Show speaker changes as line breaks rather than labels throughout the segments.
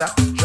Drop,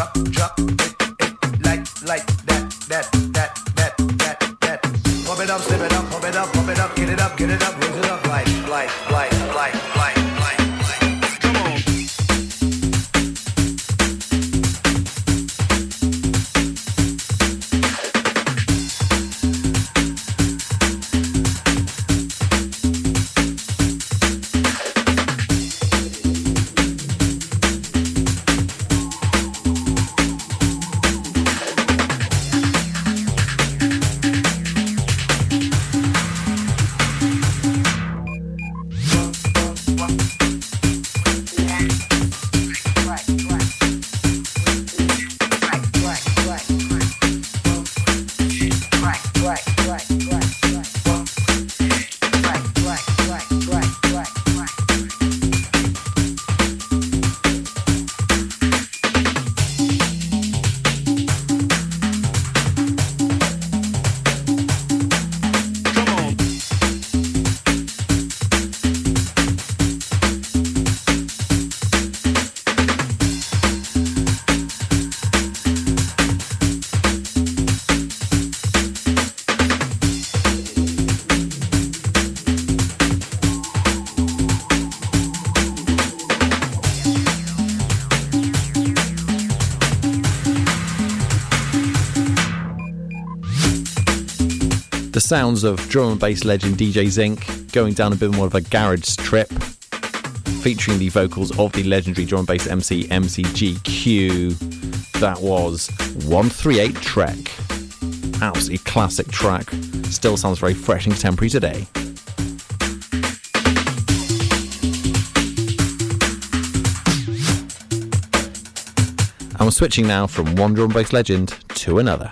sounds of drum and bass legend DJ Zinc going down a bit more of a garage trip, featuring the vocals of the legendary drum and bass MC MCGQ. That was 138 Trek. Absolutely classic track. Still sounds very fresh and contemporary today. And we're switching now from one drum and bass legend to another.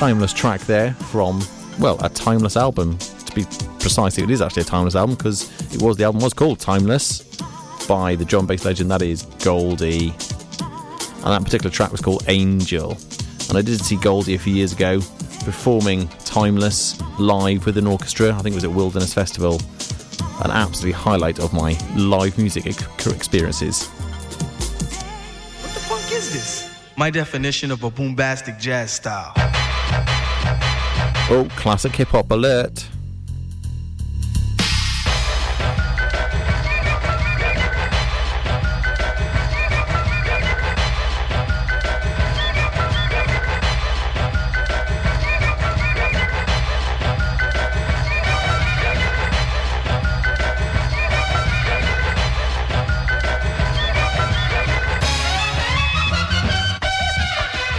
Timeless track there from, well, a timeless album. To be precise, it is actually a timeless album because it was the album was called Timeless by the drum bass legend that is Goldie. And that particular track was called Angel. And I did see Goldie a few years ago performing Timeless live with an orchestra. I think it was at Wilderness Festival. An absolute highlight of my live music experiences.
What the fuck is this? My definition of a boombastic jazz style.
Oh, classic hip hop alert.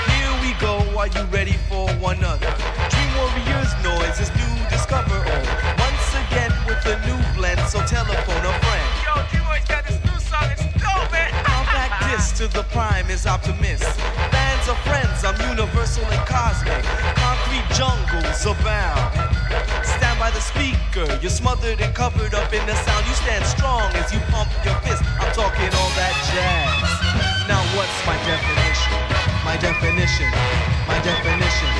Here we go, are you ready for to the prime is optimist. Bands of friends, I'm universal and cosmic. Concrete jungles abound. Stand by the speaker, you're smothered and covered up in the sound. You stand strong as you pump your fist. I'm talking all that jazz. Now what's my definition? My definition, my definition,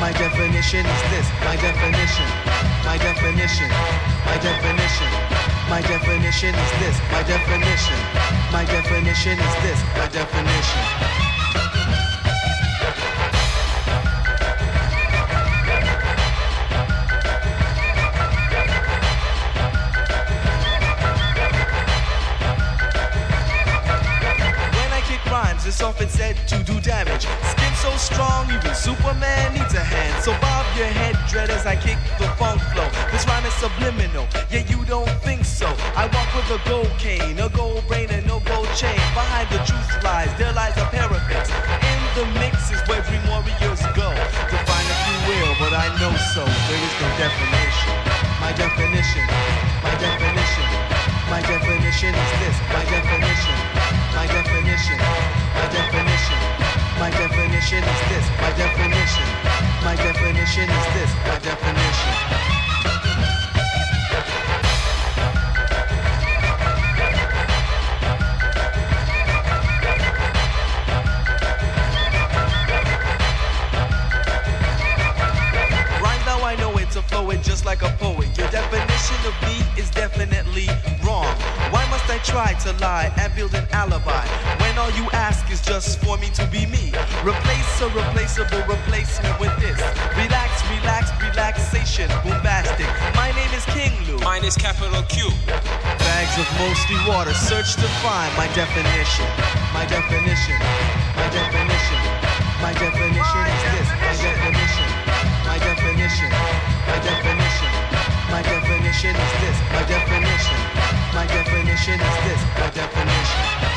my definition is this. My definition, my definition, my definition, my definition is this. My definition, my definition is this. My definition. When I kick rhymes, it's often said to do damage. Skin so strong, even Superman needs a hand. So bob your head, dread, as I kick the funk flow. This rhyme is subliminal, yet you don't think so. I walk with a gold cane, a gold brain, and chain. Behind the truth lies, there lies a parapet. In the mix is where dream warriors go. To find if you will, but I know so. There is no definition. My definition, my definition, my definition is this. My definition, my definition, my definition, my definition is this. My definition, my definition is this. My definition. It to flow it just like a poet. Your definition of me is definitely wrong. Why must I try to lie and build an alibi when all you ask is just for me to be me? Replace a replaceable replacement with this. Relax, relax, relaxation, bombastic. My name is King Lou.
Mine is capital Q.
Bags of mostly water, search to find my definition. My definition. My definition. My definition is this. My definition. My definition. My definition. My definition is this. My definition. My definition is this. My definition.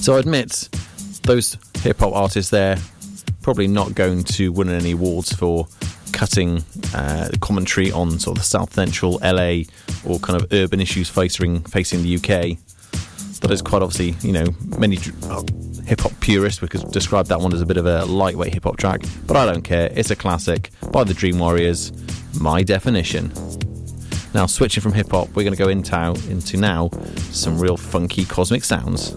So I admit, those hip hop artists there probably not going to win any awards for cutting uh, commentary on sort of the South Central LA or kind of urban issues facing facing the UK. That is quite obviously, you know, many hip hop purists would describe that one as a bit of a lightweight hip hop track, but I don't care. It's a classic by the Dream Warriors. My definition. Now, switching from hip hop, we're going to go into, into now some real funky cosmic sounds.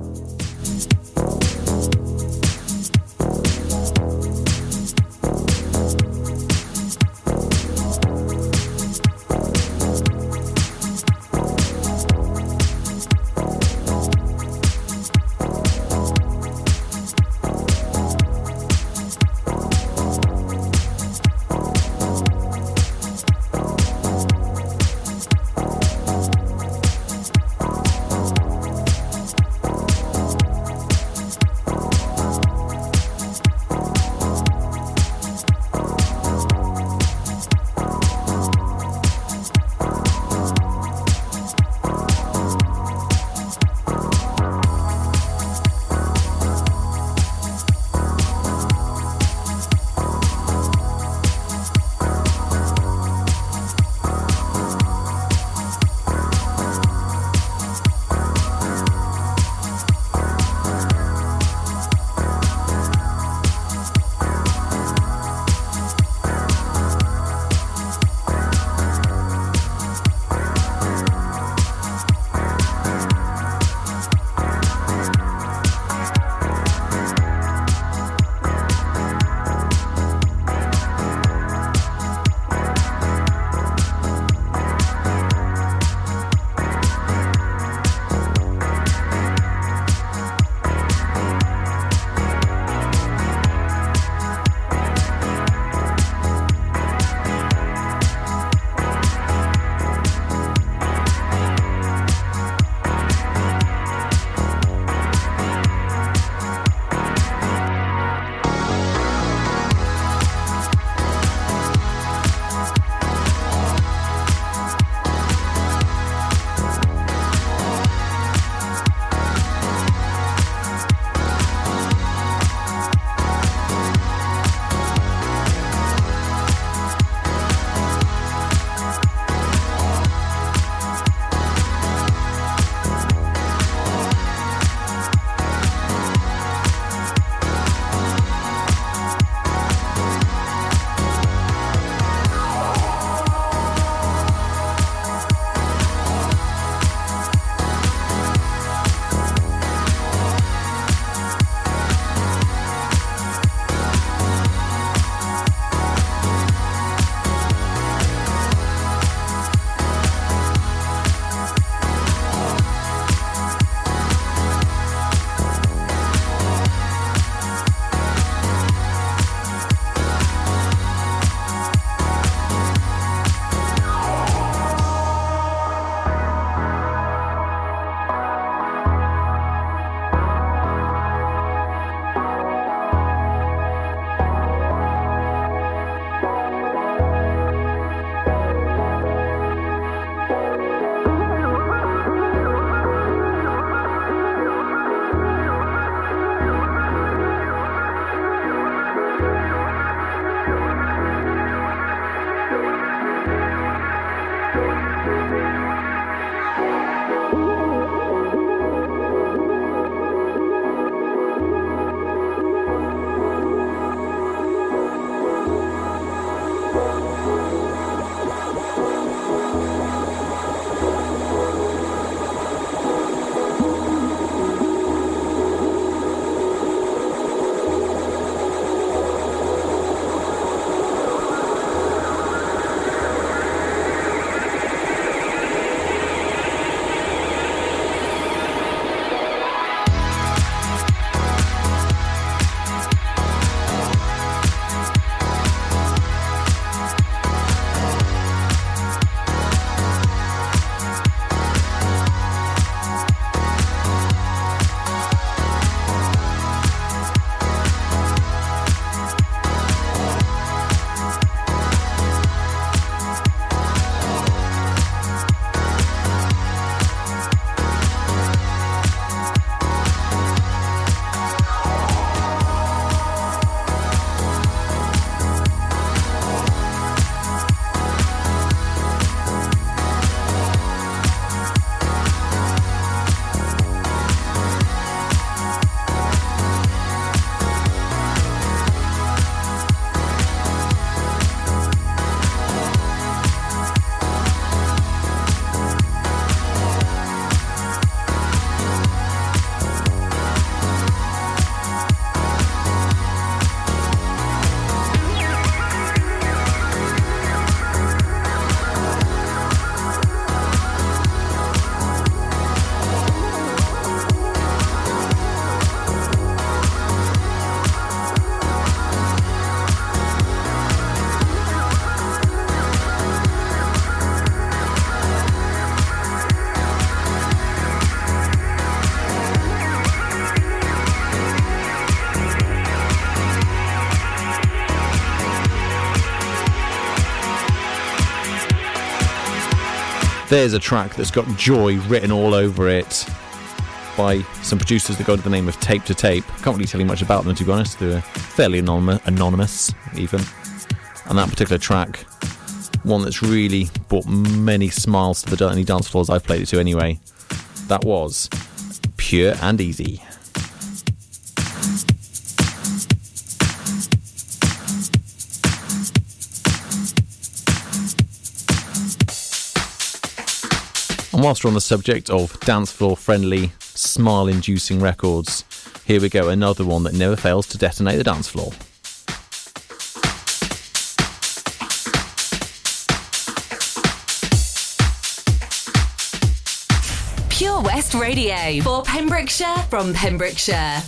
There's a track that's got joy written all over it by some producers that go under the name of Tape to Tape. Can't really tell you much about them, to be honest. They're fairly anonymous, anonymous even. And that particular track, one that's really brought many smiles to the only dance floors I've played it to anyway. That was Pure and Easy. And whilst we're on the subject of dance floor friendly, smile inducing records, here we go, another one that never fails to detonate the dance floor.
Pure West Radio for Pembrokeshire from Pembrokeshire.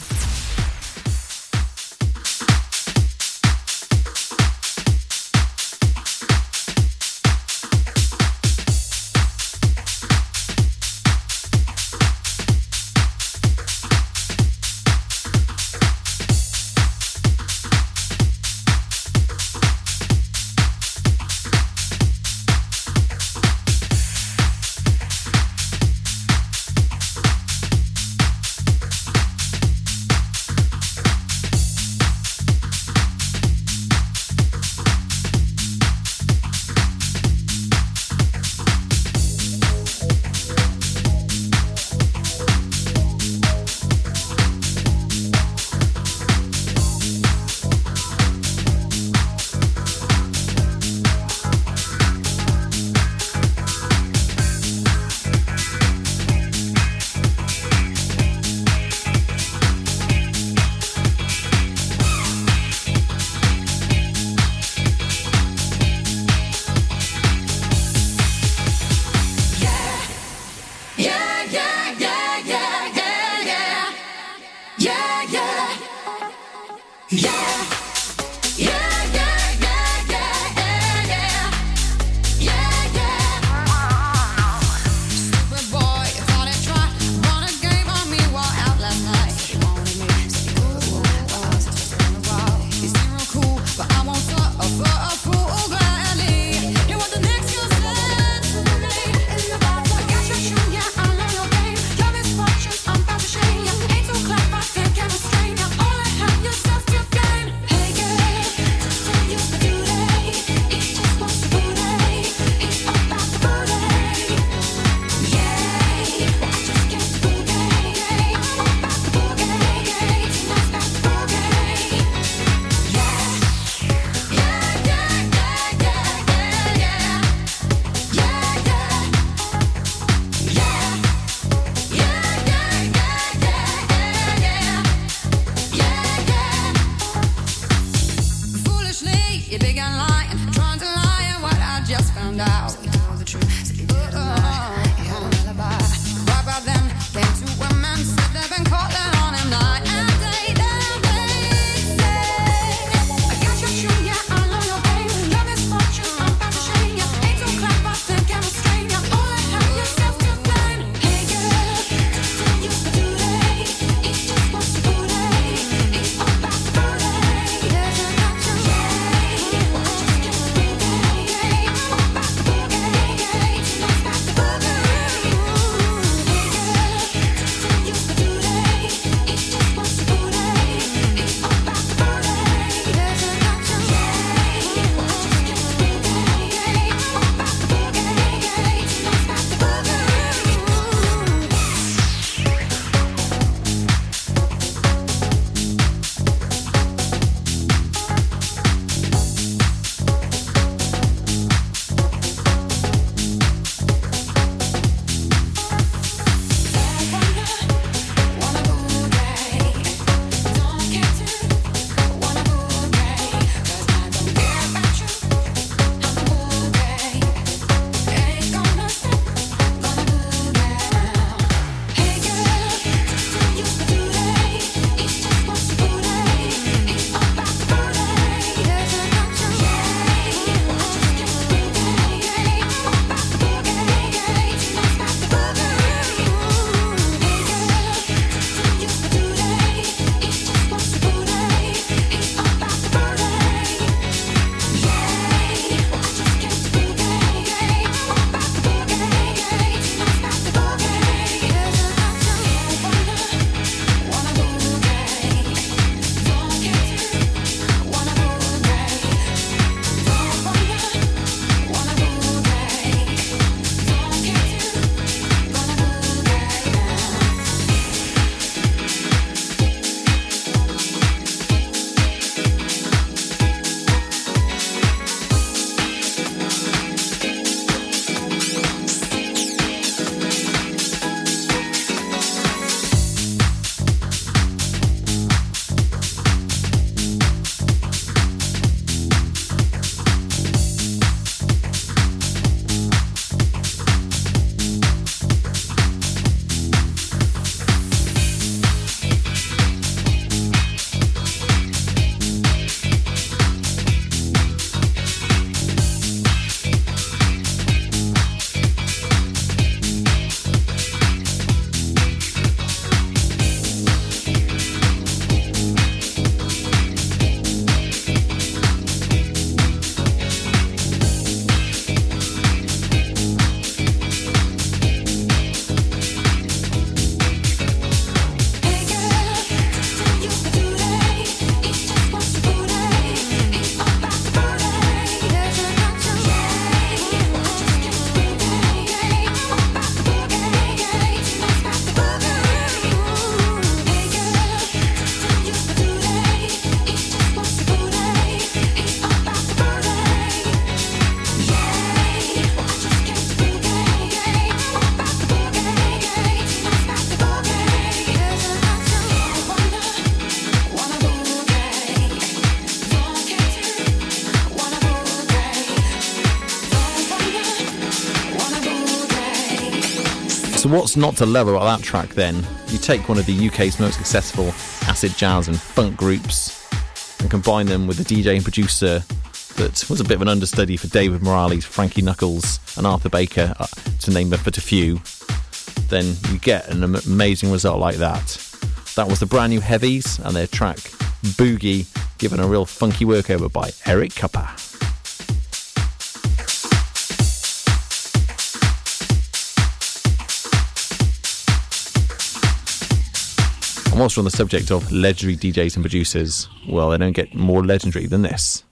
What's not to love about that track then? You take one of the UK's most successful acid jazz and funk groups and combine them with a DJ and producer that was a bit of an understudy for David Morales, Frankie Knuckles, and Arthur Baker, uh, to name but a few, then you get an amazing result like that. That was the brand new Heavies and their track Boogie, given a real funky workover by Eric Kupper. And whilst we're on the subject of legendary DJs and producers, well, they don't get more legendary than this.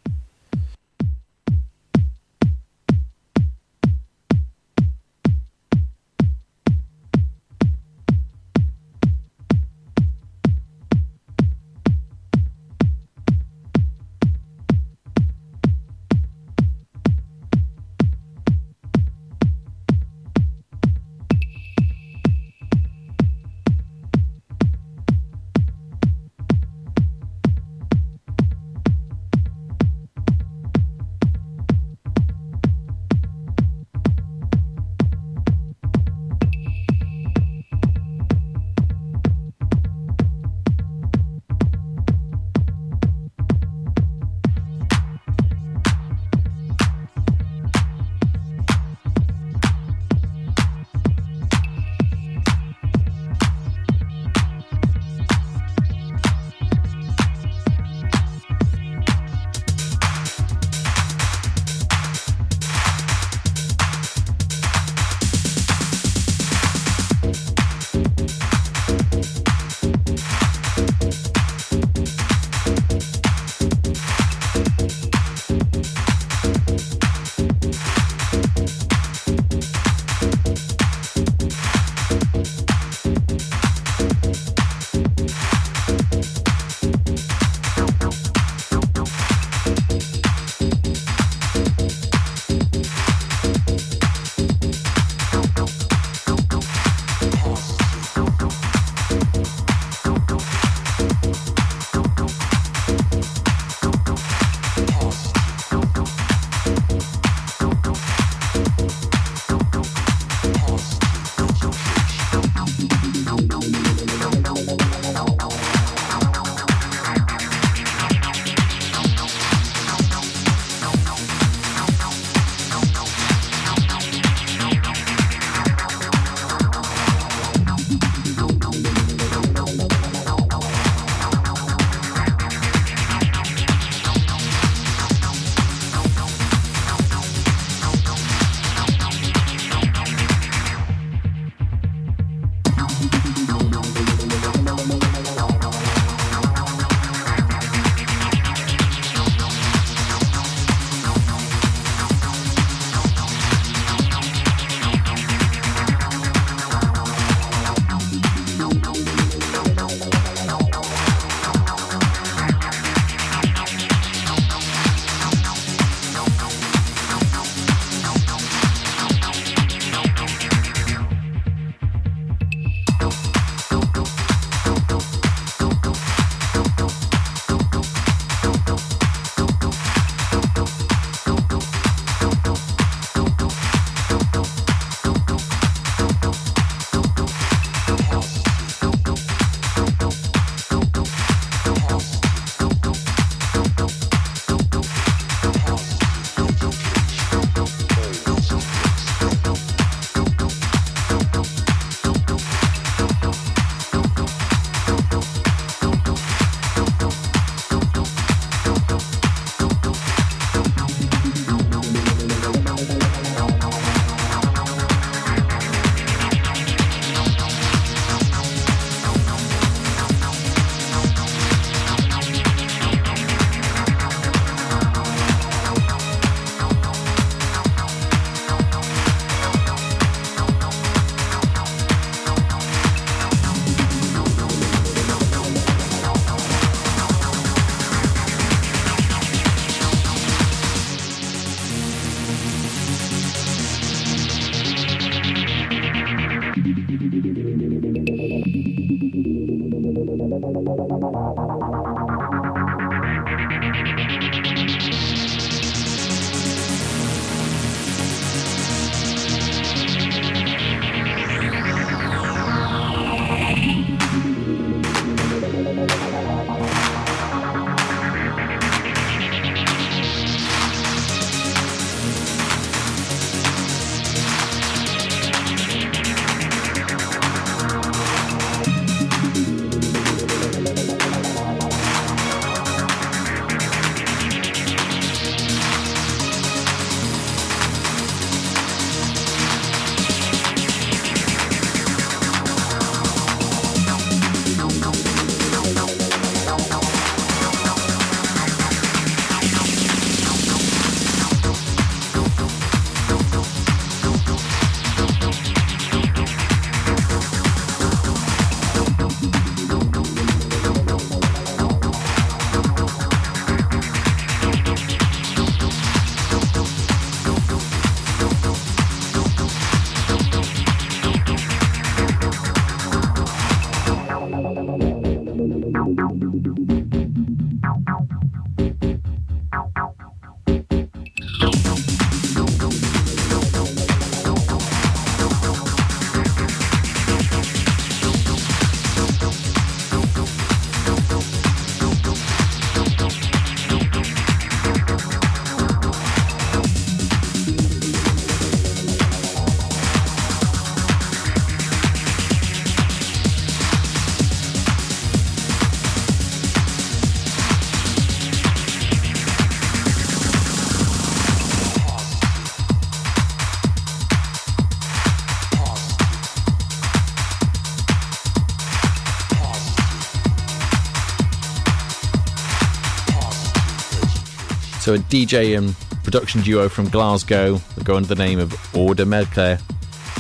a DJ and production duo from Glasgow that go under the name of Orde Meikle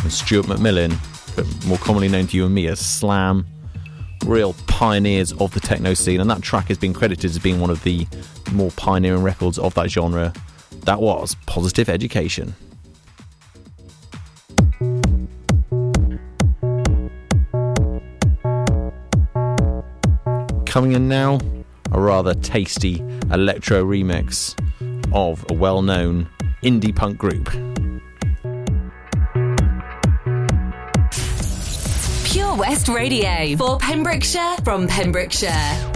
and Stuart McMillan, but more commonly known to you and me as Slam. Real pioneers of the techno scene, and that track has been credited as being one of the more pioneering records of that genre. That was Positive Education. Coming in now, a rather tasty electro remix of a well known indie punk group.
Pure West Radio for Pembrokeshire from Pembrokeshire.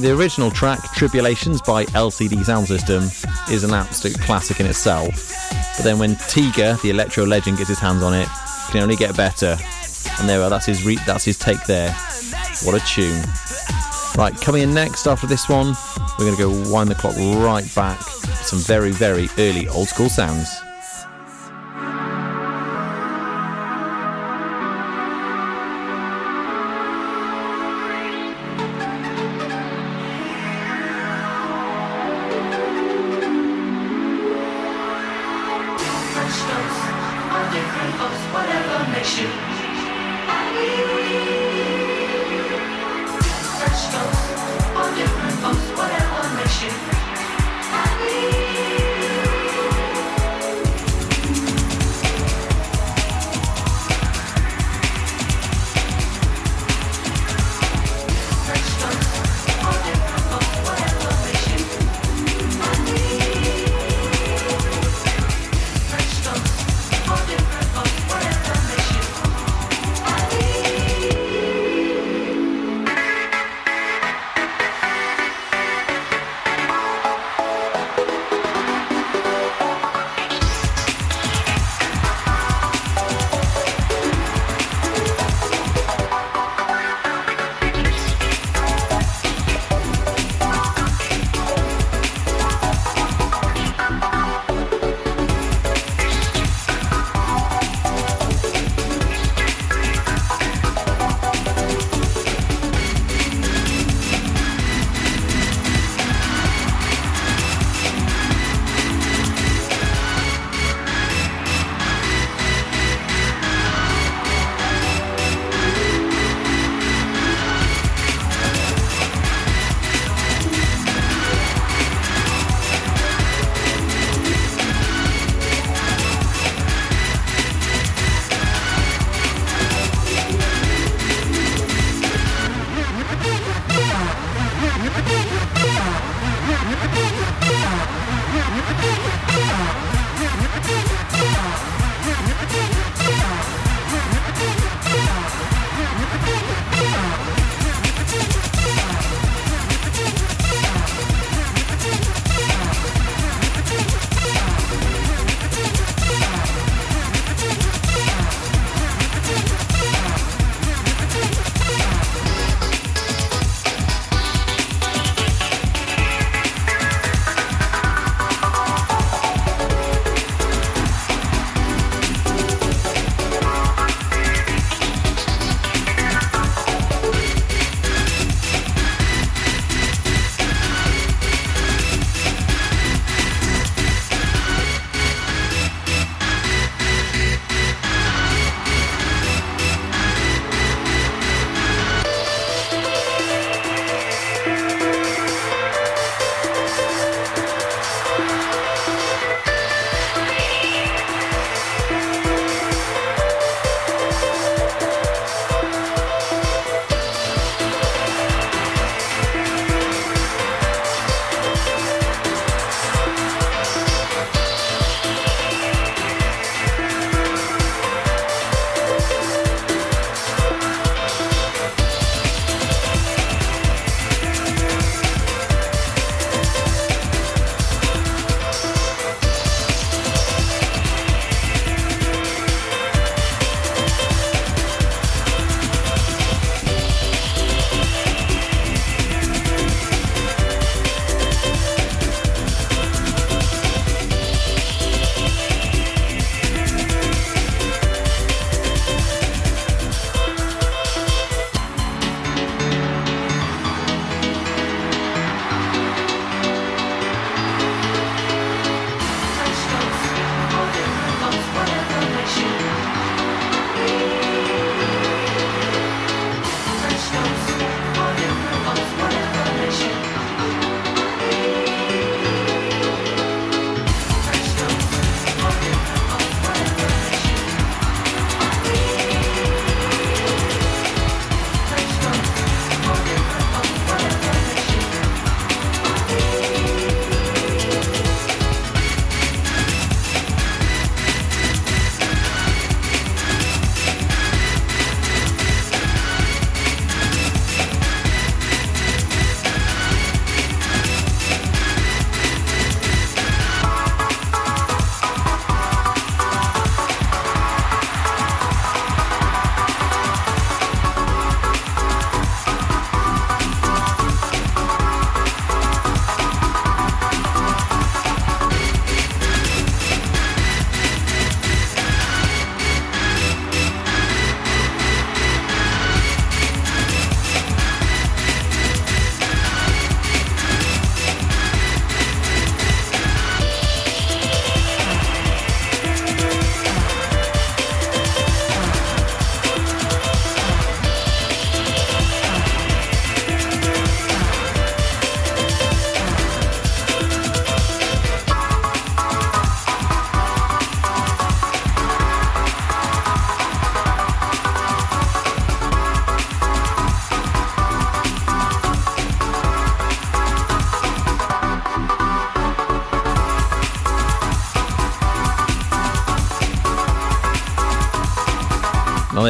The
original track, Tribulations by LCD Soundsystem, is an absolute classic in itself. But then when Tiga, the electro legend, gets his hands on it, it can only get better. And there that's his re- that's his take there. What a tune. Right, coming in next after this one, we're going to go wind the clock right back. To some very, very early old school sounds.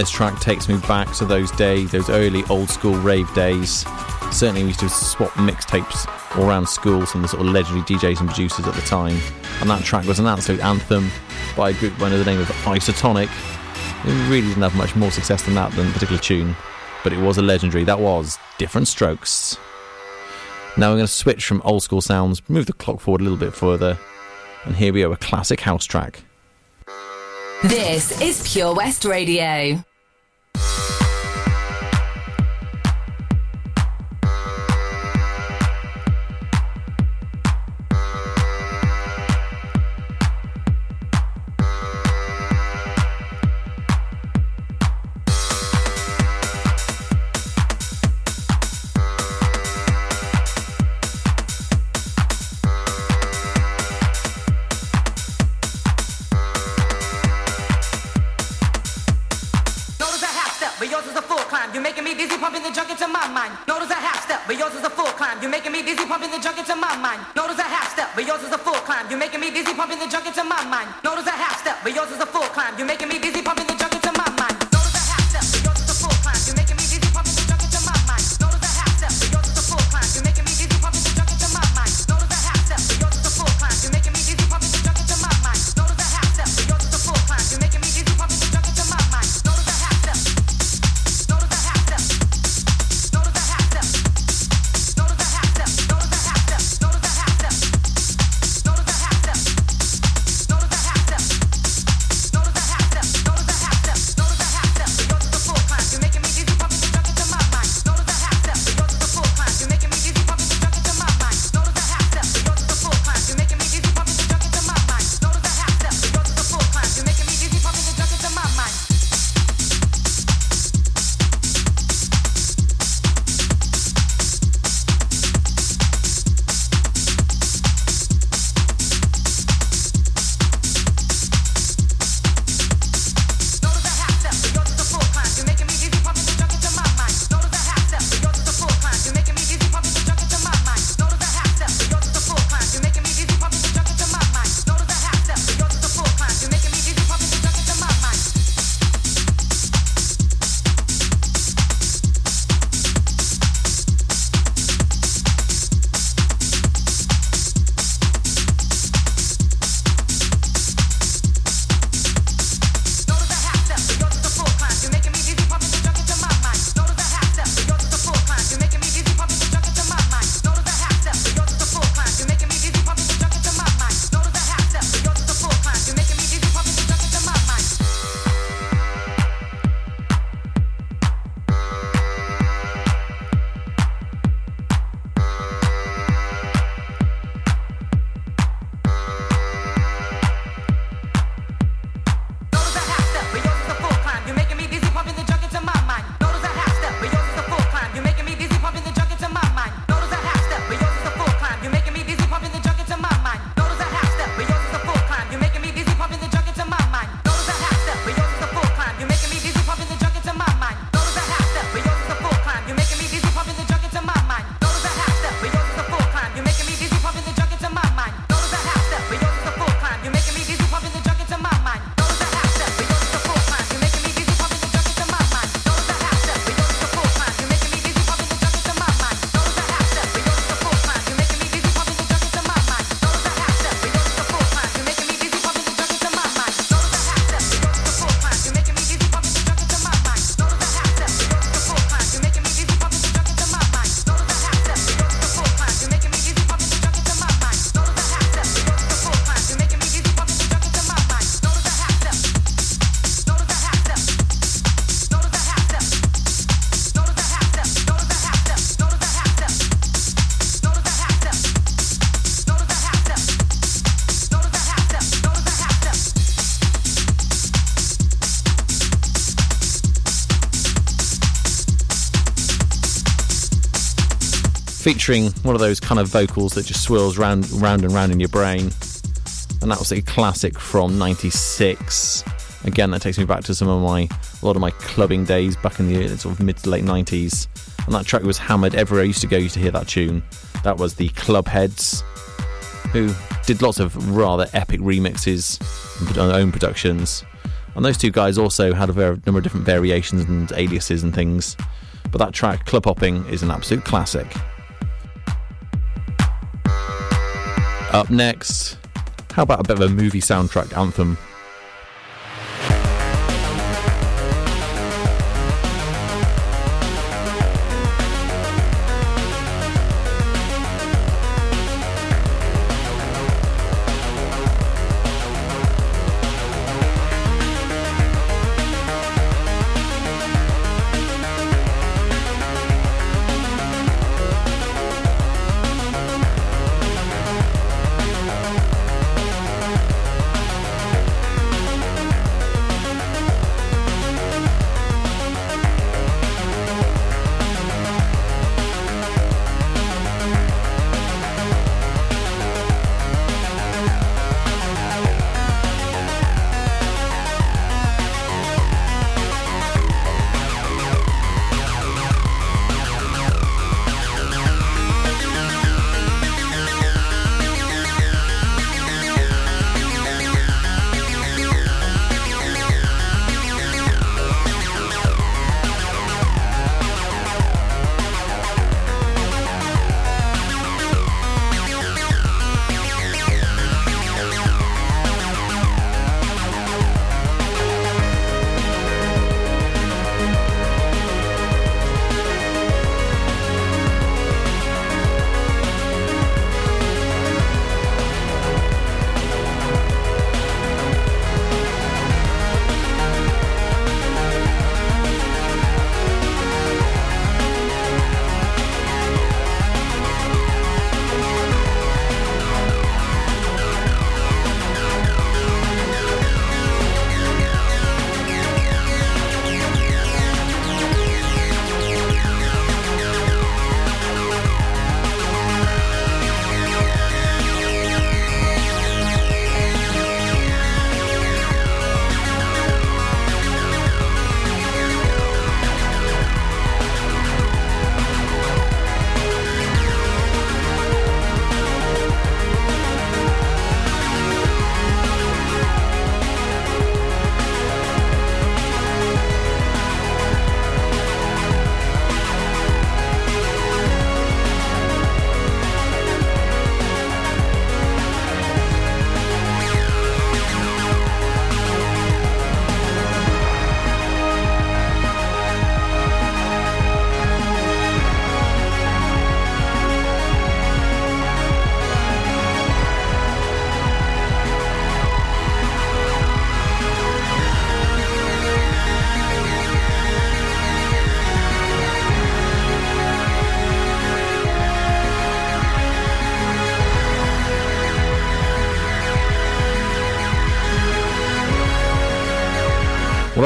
this track takes me back to those days, those early old school rave days. Certainly, we used to swap mixtapes all around school, some of the sort of legendary DJs and producers at the time. And that track was an absolute anthem by a group under the name of Isotonik. It really didn't have much more success than that, than a particular tune, but it was a legendary. That was Different Strokes. Now we're going to switch from old school sounds, move the clock forward a little bit further, and here we are a classic house track.
This is Pure West Radio.
one of those kind of vocals that just swirls round, round and round in your brain. And that was a classic from '96. Again, that takes me back to some of my a lot of my clubbing days back in the sort of mid to late '90s. And that track was hammered everywhere I used to go used to hear that tune. That was the Clubheads, who did lots of rather epic remixes on their own productions. And those two guys also had a ver- number of different variations and aliases and things. But that track, Club Hopping, is an absolute classic. Up next, how about a bit of a movie soundtrack anthem?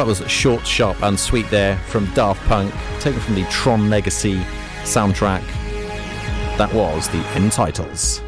that was Short, Sharp, and Sweet there from Daft Punk, taken from the Tron Legacy soundtrack. That was the end titles.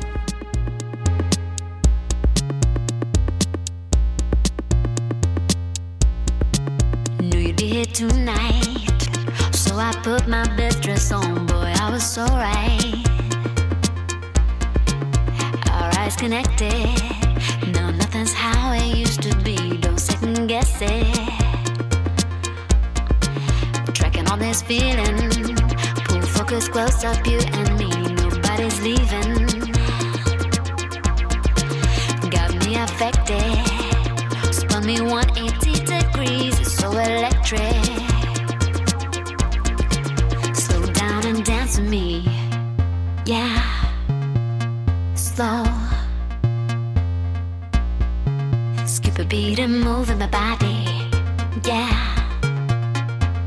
perfected. Spun me 180 degrees, it's so electric. Slow down and dance with me, yeah. Slow. Skip a beat and move in my body, yeah.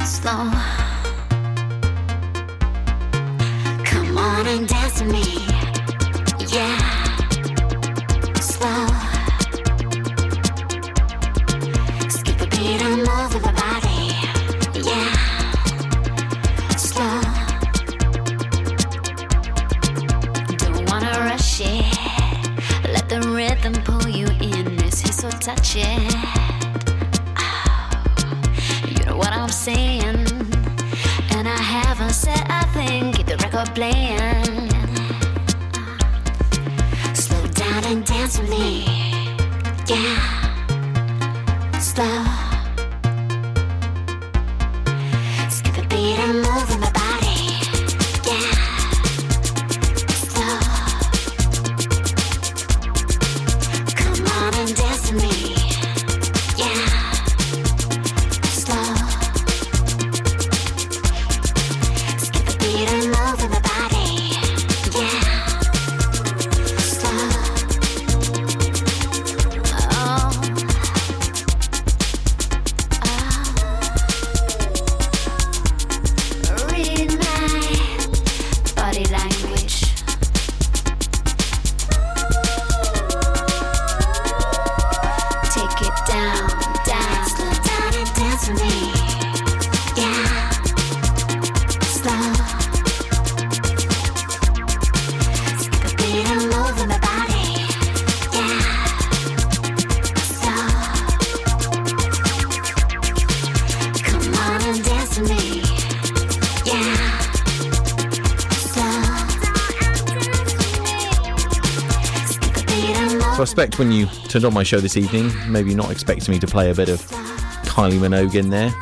Slow.
Expect when you turned on my show this evening, maybe not expecting me to play a bit of Kylie Minogue in there,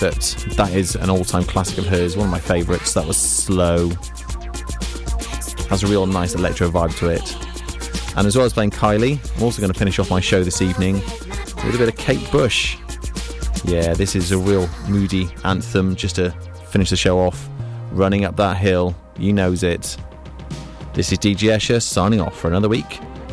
but that is an all-time classic of hers, one of my favourites. That was slow, has a real nice electro vibe to it. And as well as playing Kylie, I'm also going to finish off my show this evening with a bit of Kate Bush. Yeah, this is a real moody anthem just to finish the show off. Running up that hill, you knows it. This is DJ Escher signing off for another week.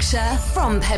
From Pembrokeshire.